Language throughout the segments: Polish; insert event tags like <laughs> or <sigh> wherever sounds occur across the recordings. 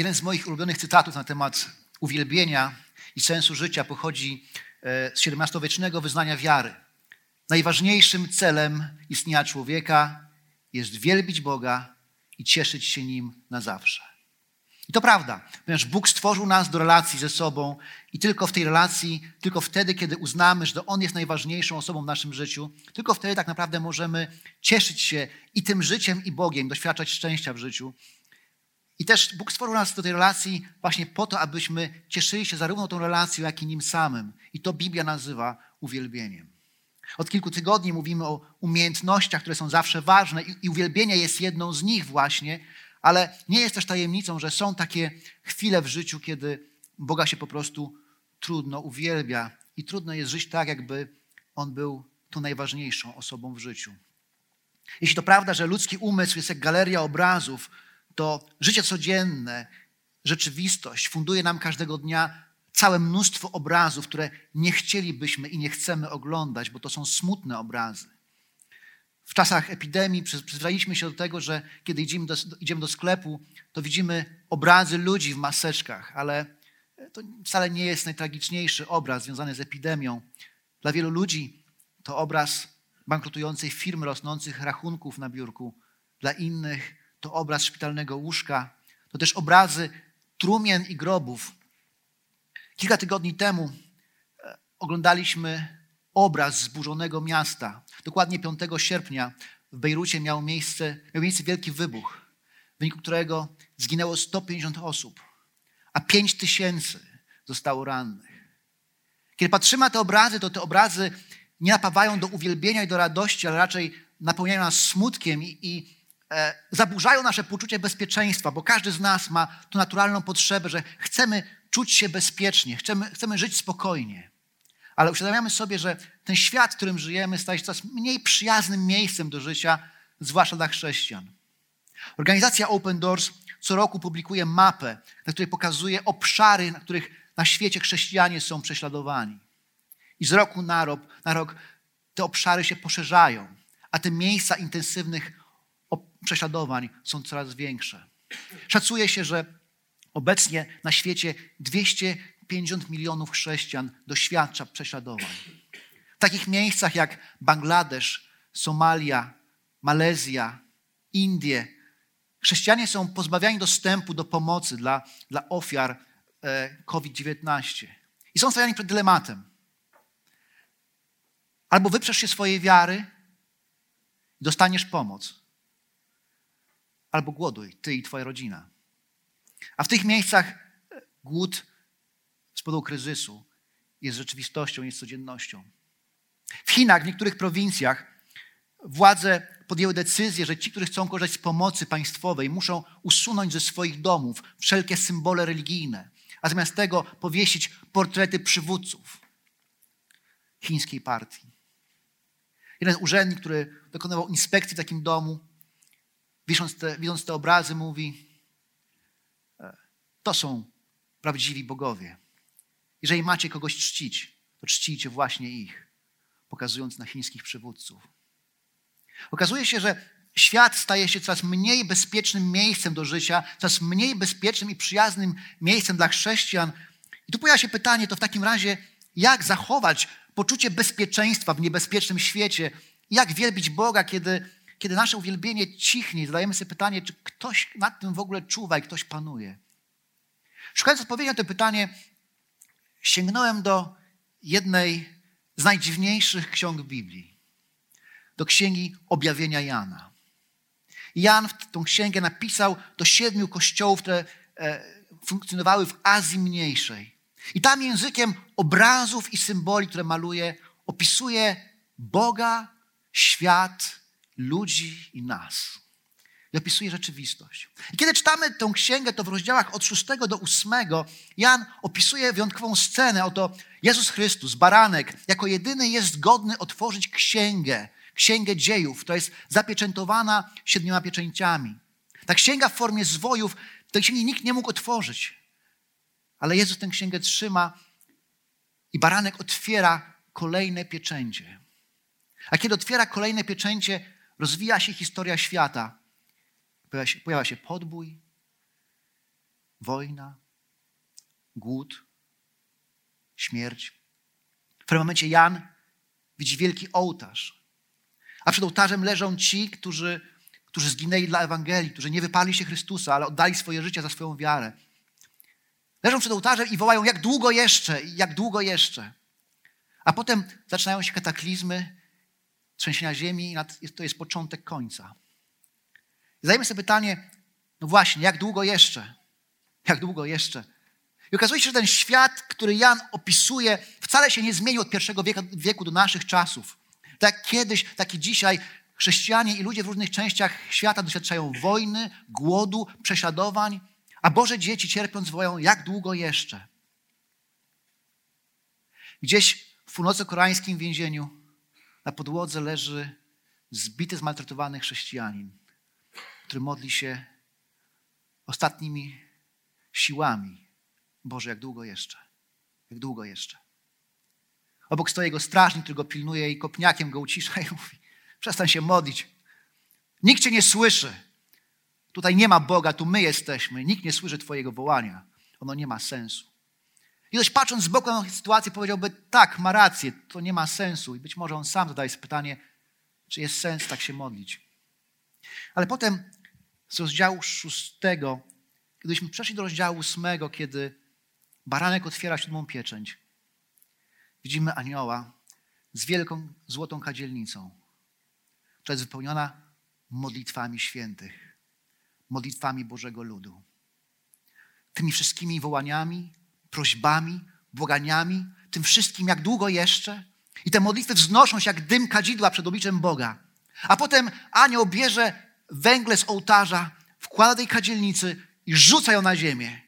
Jeden z moich ulubionych cytatów na temat uwielbienia i sensu życia pochodzi e, z XVII-wiecznego wyznania wiary. Najważniejszym celem istnienia człowieka jest wielbić Boga i cieszyć się Nim na zawsze. I to prawda, ponieważ Bóg stworzył nas do relacji ze sobą i tylko w tej relacji, tylko wtedy, kiedy uznamy, że On jest najważniejszą osobą w naszym życiu, tylko wtedy tak naprawdę możemy cieszyć się i tym życiem, i Bogiem, doświadczać szczęścia w życiu. I też Bóg stworzył nas do tej relacji właśnie po to, abyśmy cieszyli się zarówno tą relacją, jak i Nim samym. I to Biblia nazywa uwielbieniem. Od kilku tygodni mówimy o umiejętnościach, które są zawsze ważne i, uwielbienie jest jedną z nich właśnie, ale nie jest też tajemnicą, że są takie chwile w życiu, kiedy Boga się po prostu trudno uwielbia i trudno jest żyć tak, jakby On był tą najważniejszą osobą w życiu. Jeśli to prawda, że ludzki umysł jest jak galeria obrazów, to życie codzienne, rzeczywistość funduje nam każdego dnia całe mnóstwo obrazów, które nie chcielibyśmy i nie chcemy oglądać, bo to są smutne obrazy. W czasach epidemii przyzwyczailiśmy się do tego, że kiedy idziemy do, idziemy do sklepu, to widzimy obrazy ludzi w maseczkach, ale to wcale nie jest najtragiczniejszy obraz związany z epidemią. Dla wielu ludzi to obraz bankrutującej firmy, rosnących rachunków na biurku. Dla innych to obraz szpitalnego łóżka. To też obrazy trumien i grobów. Kilka tygodni temu e, oglądaliśmy obraz zburzonego miasta. Dokładnie 5 sierpnia w Bejrucie miał miejsce, miał miejsce wielki wybuch, w wyniku którego zginęło 150 osób, a 5 tysięcy zostało rannych. Kiedy patrzymy na te obrazy, to te obrazy nie napawają do uwielbienia i do radości, ale raczej napełniają nas smutkiem i, i zaburzają nasze poczucie bezpieczeństwa, bo każdy z nas ma tu naturalną potrzebę, że chcemy czuć się bezpiecznie, chcemy, chcemy żyć spokojnie. Ale uświadamiamy sobie, że ten świat, w którym żyjemy, staje się coraz mniej przyjaznym miejscem do życia, zwłaszcza dla chrześcijan. Organizacja Open Doors co roku publikuje mapę, na której pokazuje obszary, na których na świecie chrześcijanie są prześladowani. I z roku na rok, na rok te obszary się poszerzają, a te miejsca intensywnych prześladowań są coraz większe. Szacuje się, że obecnie na świecie 250 milionów chrześcijan doświadcza prześladowań. W takich miejscach jak Bangladesz, Somalia, Malezja, Indie, chrześcijanie są pozbawiani dostępu do pomocy dla, dla ofiar e, COVID-19. I są stawiani przed dylematem. Albo wyprzesz się swojej wiary, dostaniesz pomoc, albo głoduj, ty i twoja rodzina. A w tych miejscach e, głód z powodu kryzysu jest rzeczywistością, jest codziennością. W Chinach, w niektórych prowincjach, władze podjęły decyzję, że ci, którzy chcą korzystać z pomocy państwowej, muszą usunąć ze swoich domów wszelkie symbole religijne, a zamiast tego powiesić portrety przywódców chińskiej partii. Jeden urzędnik, który dokonywał inspekcji w takim domu, widząc te, widząc te obrazy, mówi: e, To są prawdziwi bogowie. Jeżeli macie kogoś czcić, to czcijcie właśnie ich, pokazując na chińskich przywódców. Okazuje się, że świat staje się coraz mniej bezpiecznym miejscem do życia, coraz mniej bezpiecznym i przyjaznym miejscem dla chrześcijan. I tu pojawia się pytanie, to w takim razie, jak zachować poczucie bezpieczeństwa w niebezpiecznym świecie? Jak wielbić Boga, kiedy, kiedy nasze uwielbienie cichnie? Zadajemy sobie pytanie, czy ktoś nad tym w ogóle czuwa i ktoś panuje? Szukając odpowiedzi na to pytanie, sięgnąłem do jednej z najdziwniejszych ksiąg Biblii, do księgi Objawienia Jana. Jan w tą księgę napisał do siedmiu kościołów, które e, funkcjonowały w Azji Mniejszej. I tam językiem obrazów i symboli, które maluje, opisuje Boga, świat, ludzi i nas. I opisuje rzeczywistość. I kiedy czytamy tę księgę, to w rozdziałach od 6 do 8 Jan opisuje wyjątkową scenę. Oto Jezus Chrystus, baranek, jako jedyny jest godny otworzyć księgę, księgę dziejów. To jest zapieczętowana siedmioma pieczęciami. Ta księga w formie zwojów, tej księgi nikt nie mógł otworzyć. Ale Jezus tę księgę trzyma i baranek otwiera kolejne pieczęcie. A kiedy otwiera kolejne pieczęcie, rozwija się historia świata. Pojawia się, pojawia się podbój, wojna, głód, śmierć. W pewnym momencie Jan widzi wielki ołtarz, a przed ołtarzem leżą ci, którzy, którzy zginęli dla Ewangelii, którzy nie wypali się Chrystusa, ale oddali swoje życie za swoją wiarę. Leżą przed ołtarzem i wołają, jak długo jeszcze, jak długo jeszcze. A potem zaczynają się kataklizmy, trzęsienia ziemi to jest początek końca. Zadajmy sobie pytanie, no właśnie, jak długo jeszcze? Jak długo jeszcze? I okazuje się, że ten świat, który Jan opisuje, wcale się nie zmienił od pierwszego wieku, wieku do naszych czasów. Tak kiedyś, tak i dzisiaj chrześcijanie i ludzie w różnych częściach świata doświadczają wojny, głodu, prześladowań, a Boże dzieci cierpiąc wołają, jak długo jeszcze? Gdzieś w północno-koreańskim więzieniu na podłodze leży zbity, zmaltretowany chrześcijanin, który modli się ostatnimi siłami. Boże, jak długo jeszcze? Jak długo jeszcze? Obok stoi jego strażnik, który go pilnuje i kopniakiem go ucisza i <laughs> mówi, przestań się modlić. Nikt cię nie słyszy. Tutaj nie ma Boga, tu my jesteśmy. Nikt nie słyszy twojego wołania. Ono nie ma sensu. I ktoś patrząc z boku na tę sytuację powiedziałby, tak, ma rację, to nie ma sensu. I być może on sam zadaje sobie pytanie, czy jest sens tak się modlić. Ale potem z rozdziału szóstego, kiedyśmy przeszli do rozdziału ósmego, kiedy baranek otwiera siódmą pieczęć, widzimy anioła z wielką złotą kadzielnicą, która jest wypełniona modlitwami świętych, modlitwami Bożego ludu. Tymi wszystkimi wołaniami, prośbami, błaganiami, tym wszystkim, jak długo jeszcze. I te modlitwy wznoszą się jak dym kadzidła przed obliczem Boga. A potem anioł bierze węgle z ołtarza, wkłada tej kadzielnicy i rzuca ją na ziemię.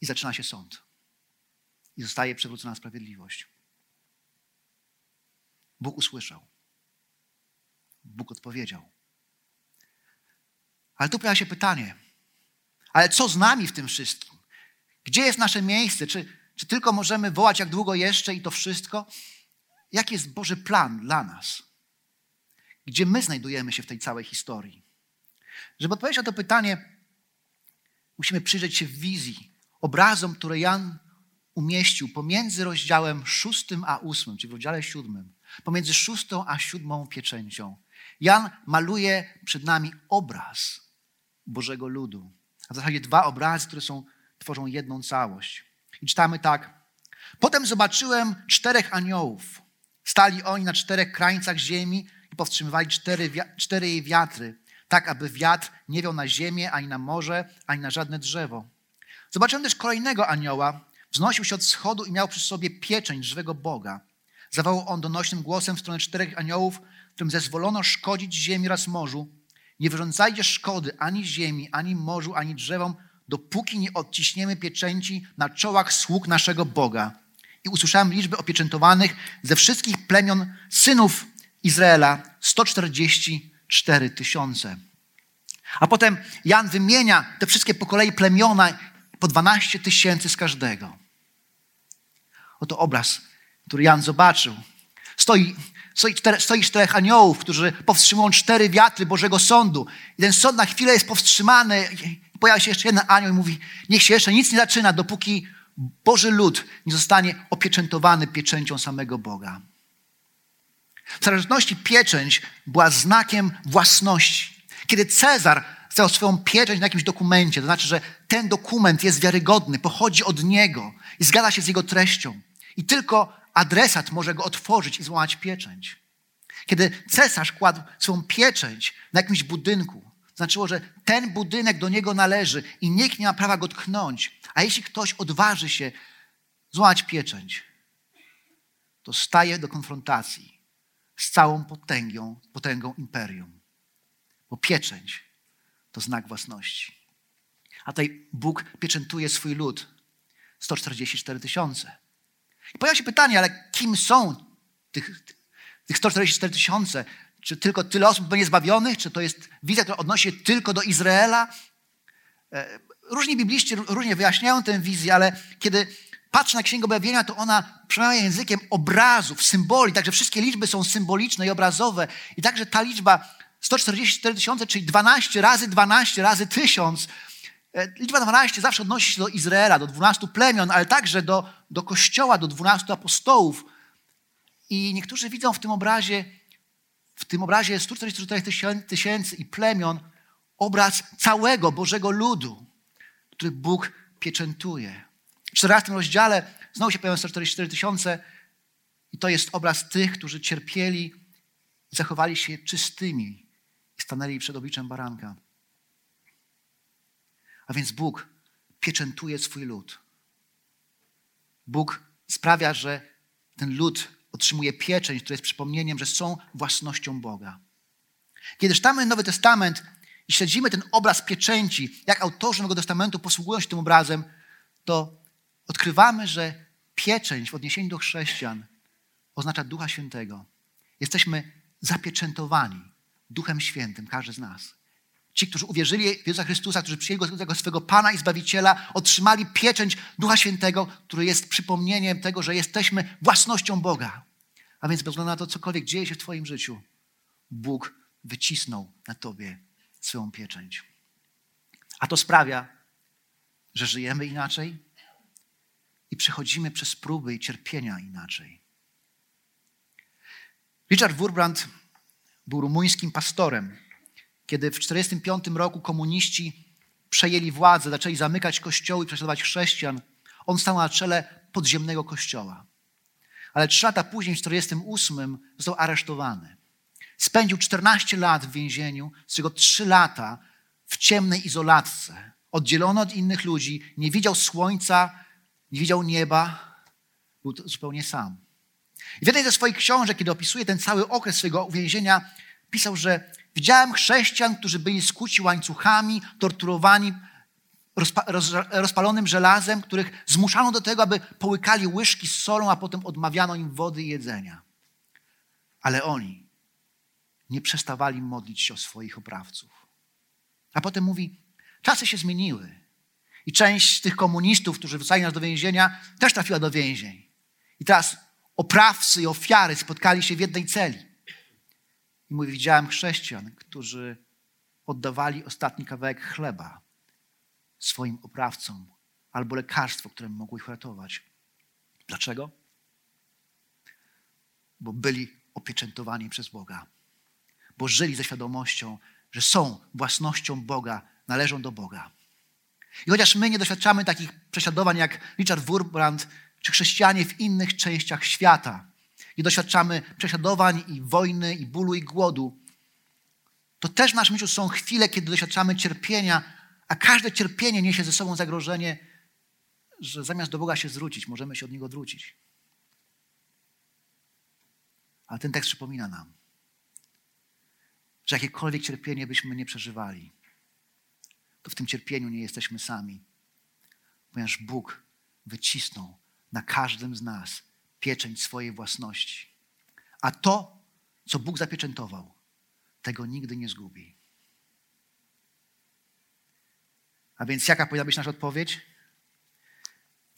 I zaczyna się sąd. I zostaje przywrócona sprawiedliwość. Bóg usłyszał. Bóg odpowiedział. Ale tu pojawia się pytanie, ale co z nami w tym wszystkim? Gdzie jest nasze miejsce? Czy, czy tylko możemy wołać jak długo jeszcze i to wszystko? Jaki jest Boży plan dla nas? Gdzie my znajdujemy się w tej całej historii? Żeby odpowiedzieć na to pytanie, musimy przyjrzeć się wizji, obrazom, które Jan umieścił pomiędzy rozdziałem szóstym a ósmym, czyli w rozdziale siódmym, pomiędzy szóstą a siódmą pieczęcią. Jan maluje przed nami obraz Bożego ludu. A w zasadzie dwa obrazy, które są tworzą jedną całość. I czytamy tak. Potem zobaczyłem czterech aniołów. Stali oni na czterech krańcach ziemi i powstrzymywali cztery, cztery jej wiatry, tak aby wiatr nie wiał na ziemię, ani na morze, ani na żadne drzewo. Zobaczyłem też kolejnego anioła. Wznosił się od schodu i miał przy sobie pieczęć żywego Boga. Zawołał on donośnym głosem w stronę czterech aniołów, którym zezwolono szkodzić ziemi oraz morzu. Nie wyrządzajcie szkody ani ziemi, ani morzu, ani drzewom, dopóki nie odciśniemy pieczęci na czołach sług naszego Boga. I usłyszałem liczbę opieczętowanych ze wszystkich plemion synów Izraela 144 tysiące. A potem Jan wymienia te wszystkie po kolei plemiona po 12 tysięcy z każdego. Oto obraz, który Jan zobaczył. Stoi, stoi, cztery, stoi czterech aniołów, którzy powstrzymują cztery wiatry Bożego Sądu. I ten sąd na chwilę jest powstrzymany pojawia się jeszcze jeden anioł i mówi, niech się jeszcze nic nie zaczyna, dopóki Boży lud nie zostanie opieczętowany pieczęcią samego Boga. W starożytności pieczęć była znakiem własności. Kiedy Cezar chciał swoją pieczęć na jakimś dokumencie, to znaczy, że ten dokument jest wiarygodny, pochodzi od niego i zgadza się z jego treścią. I tylko adresat może go otworzyć i złamać pieczęć. Kiedy cesarz kładł swoją pieczęć na jakimś budynku, Znaczyło, że ten budynek do niego należy i nikt nie ma prawa go tknąć. A jeśli ktoś odważy się złamać pieczęć, to staje do konfrontacji z całą potęgą, potęgą imperium. bo pieczęć to znak własności. A tutaj Bóg pieczętuje swój lud. 144 tysiące. I pojawia się pytanie, ale kim są tych, tych 144 tysiące? Czy tylko tyle osób będzie zbawionych? Czy to jest wizja, która odnosi się tylko do Izraela? E, różni bibliści różnie wyjaśniają tę wizję, ale kiedy patrzę na Księgę Objawienia, to ona przemawia językiem obrazów, symboli, także wszystkie liczby są symboliczne i obrazowe. I także ta liczba 144 tysiące, czyli 12 razy 12 razy 1000, e, liczba 12 zawsze odnosi się do Izraela, do 12 plemion, ale także do, do Kościoła, do 12 apostołów. I niektórzy widzą w tym obrazie, w tym obrazie 144 tysięcy i plemion obraz całego Bożego ludu, który Bóg pieczętuje. W 14 rozdziale znowu się pojawiają 144 tysiące i to jest obraz tych, którzy cierpieli i zachowali się czystymi i stanęli przed obliczem baranka. A więc Bóg pieczętuje swój lud. Bóg sprawia, że ten lud otrzymuje pieczęć, która jest przypomnieniem, że są własnością Boga. Kiedy czytamy Nowy Testament i śledzimy ten obraz pieczęci, jak autorzy Nowego Testamentu posługują się tym obrazem, to odkrywamy, że pieczęć w odniesieniu do chrześcijan oznacza Ducha Świętego. Jesteśmy zapieczętowani Duchem Świętym, każdy z nas. Ci, którzy uwierzyli w Jezusa Chrystusa, którzy przyjęli Go jako swego Pana i Zbawiciela, otrzymali pieczęć Ducha Świętego, który jest przypomnieniem tego, że jesteśmy własnością Boga. A więc bez względu na to, cokolwiek dzieje się w Twoim życiu, Bóg wycisnął na Tobie swoją pieczęć. A to sprawia, że żyjemy inaczej i przechodzimy przez próby i cierpienia inaczej. Richard Wurbrand był rumuńskim pastorem. Kiedy w 1945 roku komuniści przejęli władzę, zaczęli zamykać kościoły i prześladować chrześcijan, on stał na czele podziemnego kościoła. Ale trzy lata później, w 1948, został aresztowany. Spędził 14 lat w więzieniu, z czego 3 lata w ciemnej izolatce. Oddzielony od innych ludzi, nie widział słońca, nie widział nieba, był zupełnie sam. I w jednej ze swoich książek, kiedy opisuje ten cały okres swojego uwięzienia, pisał, że widziałem chrześcijan, którzy byli skuci łańcuchami, torturowani rozpa rozpalonym żelazem, których zmuszano do tego, aby połykali łyżki z solą, a potem odmawiano im wody i jedzenia. Ale oni nie przestawali modlić się o swoich oprawców. A potem mówi, czasy się zmieniły. I część z tych komunistów, którzy wrzucali nas do więzienia, też trafiła do więzień. I teraz oprawcy i ofiary spotkali się w jednej celi. I mówi, widziałem chrześcijan, którzy oddawali ostatni kawałek chleba swoim oprawcom albo lekarstwo, które mogło ich uratować. Dlaczego? Bo byli opieczętowani przez Boga. Bo żyli ze świadomością, że są własnością Boga, należą do Boga. I chociaż my nie doświadczamy takich prześladowań jak Richard Wurbrand czy chrześcijanie w innych częściach świata, nie doświadczamy prześladowań i wojny, i bólu, i głodu, to też w naszym życiu są chwile, kiedy doświadczamy cierpienia, a każde cierpienie niesie ze sobą zagrożenie, że zamiast do Boga się zwrócić, możemy się od Niego odwrócić. Ale ten tekst przypomina nam, że jakiekolwiek cierpienie byśmy nie przeżywali, to w tym cierpieniu nie jesteśmy sami, ponieważ Bóg wycisnął na każdym z nas pieczęć swojej własności. A to, co Bóg zapieczętował, tego nigdy nie zgubi. A więc jaka powinna być nasza odpowiedź?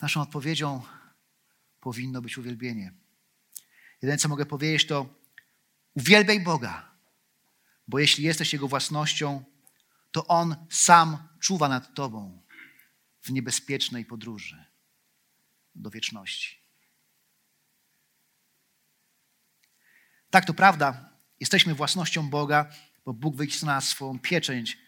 Naszą odpowiedzią powinno być uwielbienie. Jedyne, co mogę powiedzieć, to uwielbiaj Boga, bo jeśli jesteś Jego własnością, to On sam czuwa nad Tobą w niebezpiecznej podróży do wieczności. Tak, to prawda, jesteśmy własnością Boga, bo Bóg wycisnął nas swoją pieczęć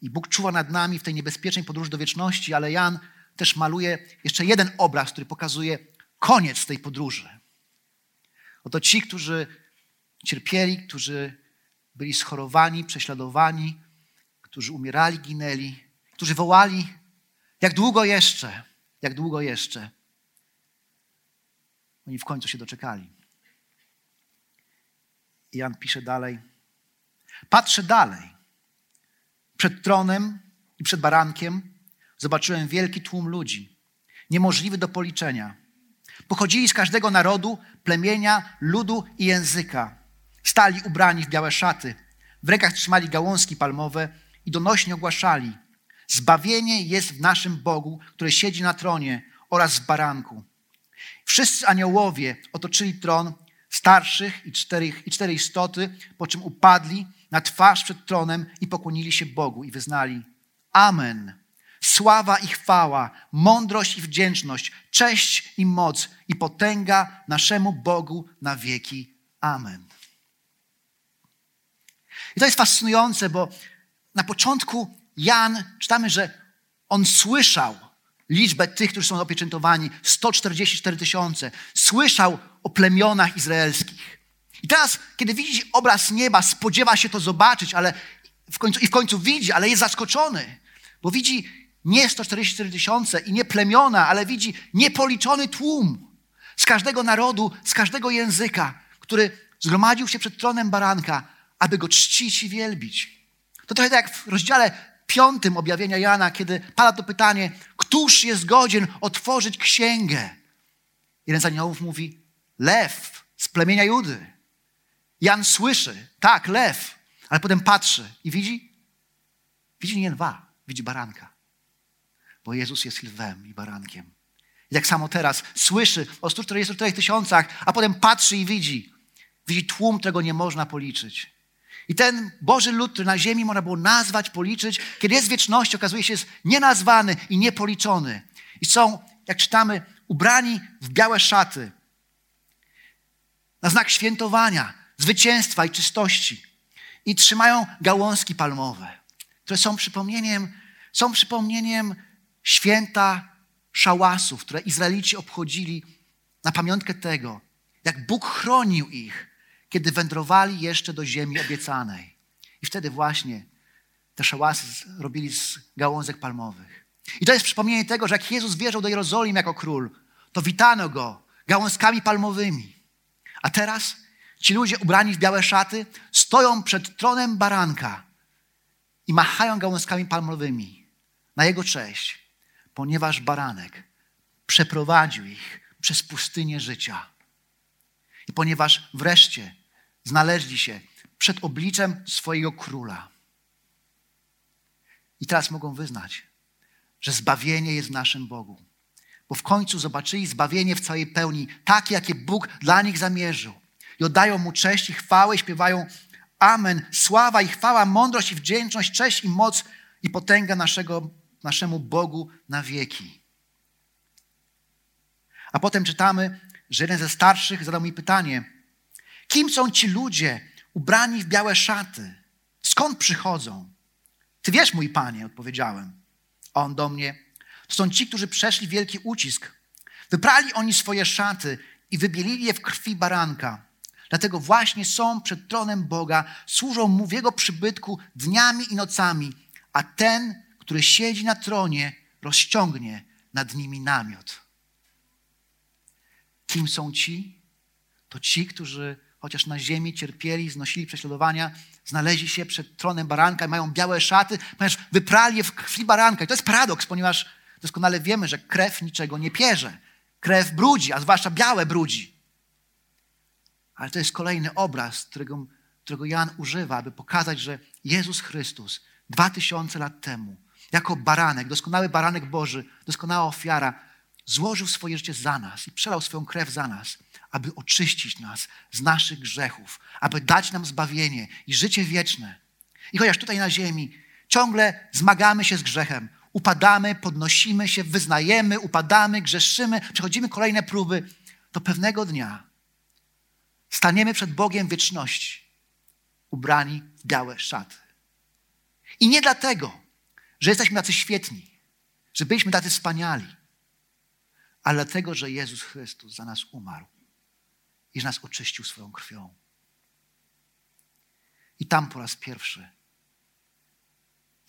i Bóg czuwa nad nami w tej niebezpiecznej podróży do wieczności, ale Jan też maluje jeszcze jeden obraz, który pokazuje koniec tej podróży. Oto ci, którzy cierpieli, którzy byli schorowani, prześladowani, którzy umierali, ginęli, którzy wołali, jak długo jeszcze, jak długo jeszcze. Oni w końcu się doczekali. I Jan pisze dalej. Patrzę dalej przed tronem i przed barankiem zobaczyłem wielki tłum ludzi, niemożliwy do policzenia. Pochodzili z każdego narodu, plemienia, ludu i języka. Stali ubrani w białe szaty, w rękach trzymali gałązki palmowe i donośnie ogłaszali: Zbawienie jest w naszym Bogu, który siedzi na tronie oraz w baranku. Wszyscy aniołowie otoczyli tron starszych i cztery, i cztery istoty, po czym upadli na twarz przed tronem i pokłonili się Bogu i wyznali: Amen. Sława i chwała, mądrość i wdzięczność, cześć i moc i potęga naszemu Bogu na wieki. Amen. I to jest fascynujące, bo na początku Jan czytamy, że on słyszał liczbę tych, którzy są opieczętowani 144 tysiące. Słyszał o plemionach izraelskich. I teraz, kiedy widzi obraz nieba, spodziewa się to zobaczyć, ale w końcu, i w końcu widzi, ale jest zaskoczony, bo widzi nie 144 tysiące i nie plemiona, ale widzi niepoliczony tłum z każdego narodu, z każdego języka, który zgromadził się przed tronem baranka, aby go czcić i wielbić. To trochę tak jak w rozdziale piątym objawienia Jana, kiedy pada to pytanie, któż jest godzien otworzyć księgę? Jeden z aniołów mówi, lew z plemienia Judy. Jan słyszy, tak, lew, ale potem patrzy i widzi, widzi nie lwa, widzi baranka bo Jezus jest lwem i barankiem. I tak samo teraz słyszy o 144 tysiącach, a potem patrzy i widzi. Widzi tłum, którego nie można policzyć. I ten Boży lud, który na ziemi można było nazwać, policzyć, kiedy jest w wieczności, okazuje się, jest nienazwany i niepoliczony. I są, jak czytamy, ubrani w białe szaty. Na znak świętowania, zwycięstwa i czystości. I trzymają gałązki palmowe, które są przypomnieniem, są przypomnieniem święta szałasów, które Izraelici obchodzili na pamiątkę tego, jak Bóg chronił ich, kiedy wędrowali jeszcze do ziemi obiecanej. I wtedy właśnie te szałasy robili z gałązek palmowych. I to jest przypomnienie tego, że jak Jezus wjeżdżał do Jerozolimy jako król, to witano go gałązkami palmowymi. A teraz ci ludzie ubrani w białe szaty stoją przed tronem baranka i machają gałązkami palmowymi na jego cześć ponieważ baranek przeprowadził ich przez pustynię życia. I ponieważ wreszcie znaleźli się przed obliczem swojego króla. I teraz mogą wyznać, że zbawienie jest w naszym Bogu. Bo w końcu zobaczyli zbawienie w całej pełni, takie, jakie Bóg dla nich zamierzył. I oddają Mu cześć i chwałę i śpiewają Amen, sława i chwała, mądrość i wdzięczność, cześć i moc i potęga naszego naszemu Bogu na wieki. A potem czytamy, że jeden ze starszych zadał mi pytanie: Kim są ci ludzie ubrani w białe szaty? Skąd przychodzą? Ty wiesz, mój panie, odpowiedziałem. A on do mnie: To są ci, którzy przeszli wielki ucisk. Wyprali oni swoje szaty i wybielili je w krwi baranka. Dlatego właśnie są przed tronem Boga, służą mu w jego przybytku dniami i nocami, a ten który siedzi na tronie, rozciągnie nad nimi namiot. Kim są ci? To ci, którzy chociaż na ziemi cierpieli, znosili prześladowania, znaleźli się przed tronem baranka i mają białe szaty, ponieważ wyprali je w krwi baranka. I to jest paradoks, ponieważ doskonale wiemy, że krew niczego nie pierze. Krew brudzi, a zwłaszcza białe brudzi. Ale to jest kolejny obraz, którego, którego Jan używa, aby pokazać, że Jezus Chrystus dwa tysiące lat temu jako baranek, doskonały baranek Boży, doskonała ofiara, złożył swoje życie za nas i przelał swoją krew za nas, aby oczyścić nas z naszych grzechów, aby dać nam zbawienie i życie wieczne. I chociaż tutaj na ziemi ciągle zmagamy się z grzechem, upadamy, podnosimy się, wyznajemy, upadamy, grzeszymy, przechodzimy kolejne próby, to pewnego dnia staniemy przed Bogiem wieczności, ubrani w białe szaty. I nie dlatego, że jesteśmy tacy świetni, że byliśmy tacy wspaniali, ale dlatego, że Jezus Chrystus za nas umarł i nas oczyścił swoją krwią. I tam po raz pierwszy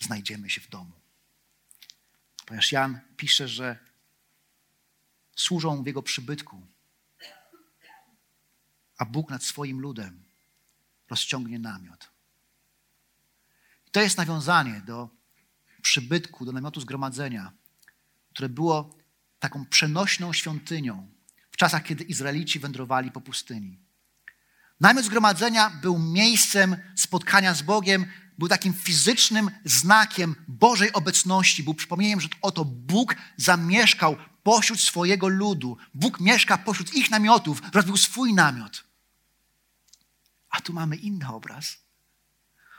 znajdziemy się w domu. Ponieważ Jan pisze, że służą w jego przybytku, a Bóg nad swoim ludem rozciągnie namiot To jest nawiązanie do przybytku, do namiotu zgromadzenia, które było taką przenośną świątynią w czasach, kiedy Izraelici wędrowali po pustyni. Namiot zgromadzenia był miejscem spotkania z Bogiem, był takim fizycznym znakiem Bożej obecności, był przypomnieniem, że oto Bóg zamieszkał pośród swojego ludu. Bóg mieszka pośród ich namiotów, rozbił swój namiot. A tu mamy inny obraz.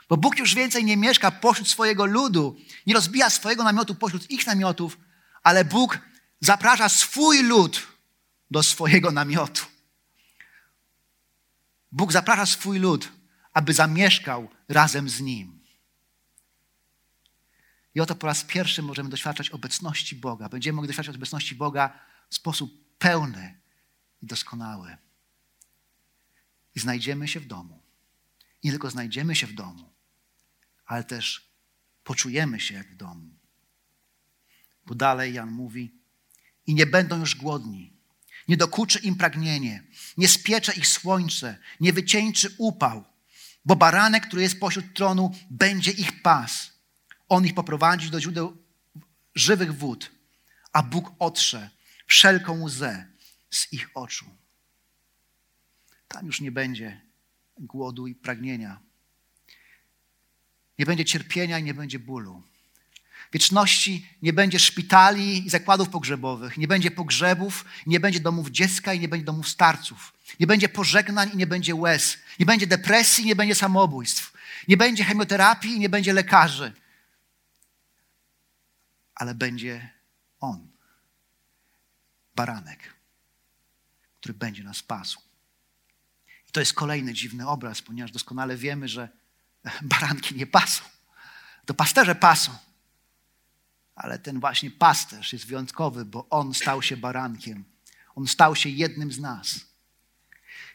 Bo Bóg już więcej nie mieszka pośród swojego ludu, nie rozbija swojego namiotu pośród ich namiotów, ale Bóg zaprasza swój lud do swojego namiotu. Bóg zaprasza swój lud, aby zamieszkał razem z nim. I oto po raz pierwszy możemy doświadczać obecności Boga. Będziemy mogli doświadczać obecności Boga w sposób pełny i doskonały. I znajdziemy się w domu. I nie tylko znajdziemy się w domu, ale też poczujemy się jak w domu. Bo dalej Jan mówi: I nie będą już głodni, nie dokuczy im pragnienie, nie spiecze ich słońce, nie wycieńczy upał, bo baranek, który jest pośród tronu, będzie ich pas. On ich poprowadzi do źródeł żywych wód, a Bóg otrze wszelką łzę z ich oczu. Tam już nie będzie głodu i pragnienia. Nie będzie cierpienia i nie będzie bólu. Wieczności nie będzie szpitali i zakładów pogrzebowych, nie będzie pogrzebów, nie będzie domów dziecka i nie będzie domów starców. Nie będzie pożegnań i nie będzie łez. Nie będzie depresji nie będzie samobójstw. Nie będzie chemioterapii i nie będzie lekarzy. Ale będzie On, baranek, który będzie nas pasł. I to jest kolejny dziwny obraz, ponieważ doskonale wiemy, że baranki nie pasą. To pasterze pasą. Ale ten właśnie pasterz jest wyjątkowy, bo on stał się barankiem. On stał się jednym z nas.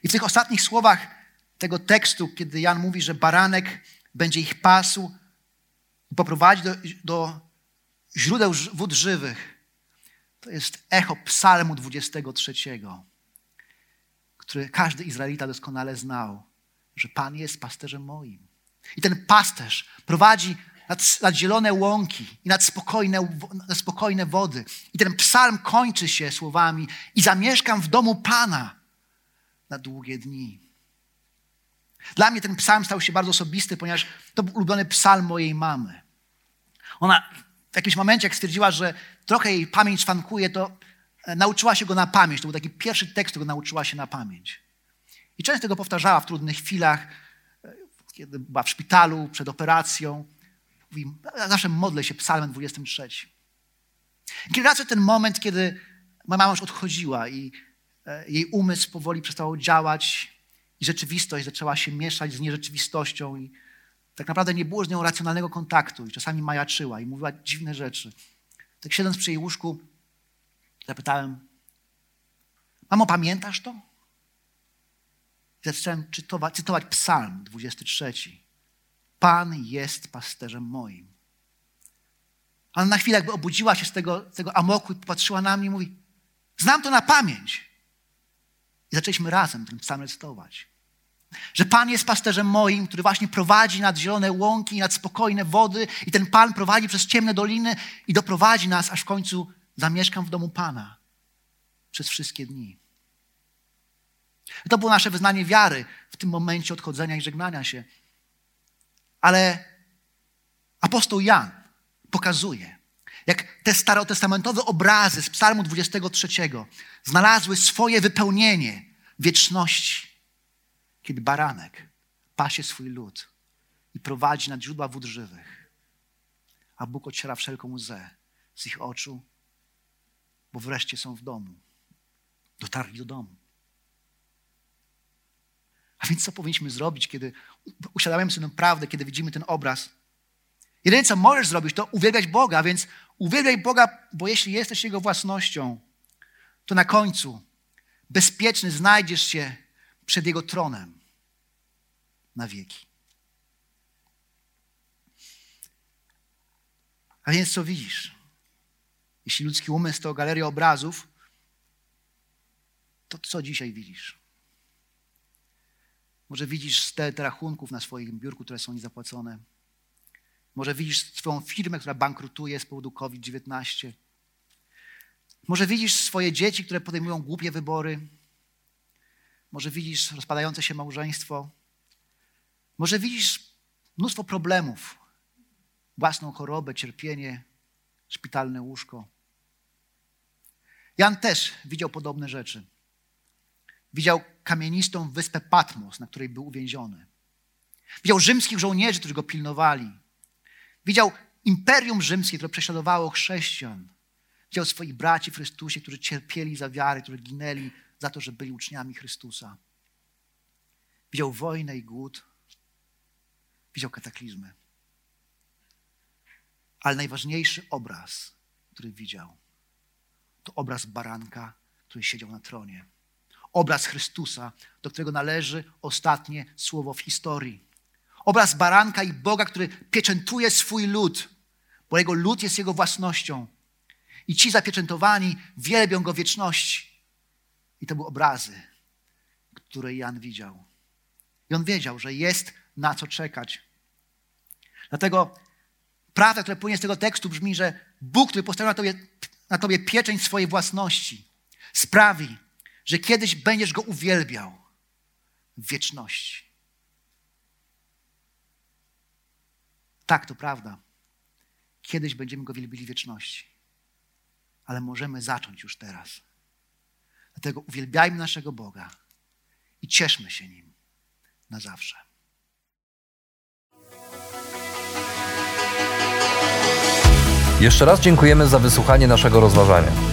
I w tych ostatnich słowach tego tekstu, kiedy Jan mówi, że baranek będzie ich pasł i poprowadzi do, do źródeł wód żywych, to jest echo psalmu 23, który każdy Izraelita doskonale znał, że Pan jest pasterzem moim. I ten pasterz prowadzi nad, nad zielone łąki i nad spokojne, nad spokojne wody. I ten psalm kończy się słowami i zamieszkam w domu Pana na długie dni. Dla mnie ten psalm stał się bardzo osobisty, ponieważ to był ulubiony psalm mojej mamy. Ona w jakimś momencie, jak stwierdziła, że trochę jej pamięć szwankuje, to e, nauczyła się go na pamięć. To był taki pierwszy tekst, którego nauczyła się na pamięć. I często go powtarzała w trudnych chwilach, e, kiedy była w szpitalu, przed operacją. Mówi, zawsze modlę się psalmem 23. I kiedy raczej ten moment, kiedy moja mama już odchodziła i e, jej umysł powoli przestał działać i rzeczywistość zaczęła się mieszać z nierzeczywistością i tak naprawdę nie było z nią racjonalnego kontaktu i czasami majaczyła i mówiła dziwne rzeczy. Tak siedząc przy jej łóżku zapytałem, mamo, pamiętasz to? I zacząłem czytować, cytować psalm 23. Pan jest pasterzem moim. Ona na chwilę jakby obudziła się z tego, tego amoku i popatrzyła na mnie i mówi, znam to na pamięć. I zaczęliśmy razem ten psalm recytować. Że Pan jest pasterzem moim, który właśnie prowadzi nad zielone łąki, nad spokojne wody i ten Pan prowadzi przez ciemne doliny i doprowadzi nas, aż w końcu zamieszkam w domu Pana przez wszystkie dni. To było nasze wyznanie wiary w tym momencie odchodzenia i żegnania się. Ale apostoł Jan pokazuje, jak te starotestamentowe obrazy z Psalmu 23 znalazły swoje wypełnienie wieczności, kiedy baranek pasie swój lud i prowadzi nad źródła wód żywych, a Bóg ociera wszelką łzę z ich oczu, bo wreszcie są w domu. Dotarli do domu. A więc co powinniśmy zrobić, kiedy uświadamiamy sobie prawdę, kiedy widzimy ten obraz? Jedyne, co możesz zrobić, to uwielbiać Boga, więc uwielbiaj Boga, bo jeśli jesteś Jego własnością, to na końcu bezpieczny znajdziesz się przed Jego tronem na wieki. A więc co widzisz? Jeśli ludzki umysł to galeria obrazów, to co dzisiaj widzisz? Może widzisz te rachunków na swoim biurku, które są niezapłacone. Może widzisz swoją firmę, która bankrutuje z powodu COVID-19. Może widzisz swoje dzieci, które podejmują głupie wybory. Może widzisz rozpadające się małżeństwo. Może widzisz mnóstwo problemów, własną chorobę, cierpienie, szpitalne łóżko. Jan też widział podobne rzeczy. Widział kamienistą wyspę Patmos, na której był uwięziony. Widział rzymskich żołnierzy, którzy go pilnowali. Widział imperium rzymskie, które prześladowało chrześcijan. Widział swoich braci w Chrystusie, którzy cierpieli za wiarę, którzy ginęli za to, że byli uczniami Chrystusa. Widział wojnę i głód. Widział kataklizmy. Ale najważniejszy obraz, który widział, to obraz baranka, który siedział na tronie. Obraz Chrystusa, do którego należy ostatnie słowo w historii. Obraz baranka i Boga, który pieczętuje swój lud, bo jego lud jest jego własnością. I ci zapieczętowani wielbią go wieczności. I to były obrazy, które Jan widział. I on wiedział, że jest na co czekać. Dlatego prawda, która płynie z tego tekstu brzmi, że Bóg, który postawił na tobie, na tobie pieczęć swojej własności, sprawi, że kiedyś będziesz go uwielbiał w wieczności. Tak, to prawda. Kiedyś będziemy go wielbili w wieczności. Ale możemy zacząć już teraz. Dlatego uwielbiajmy naszego Boga i cieszmy się nim na zawsze. Jeszcze raz dziękujemy za wysłuchanie naszego rozważania.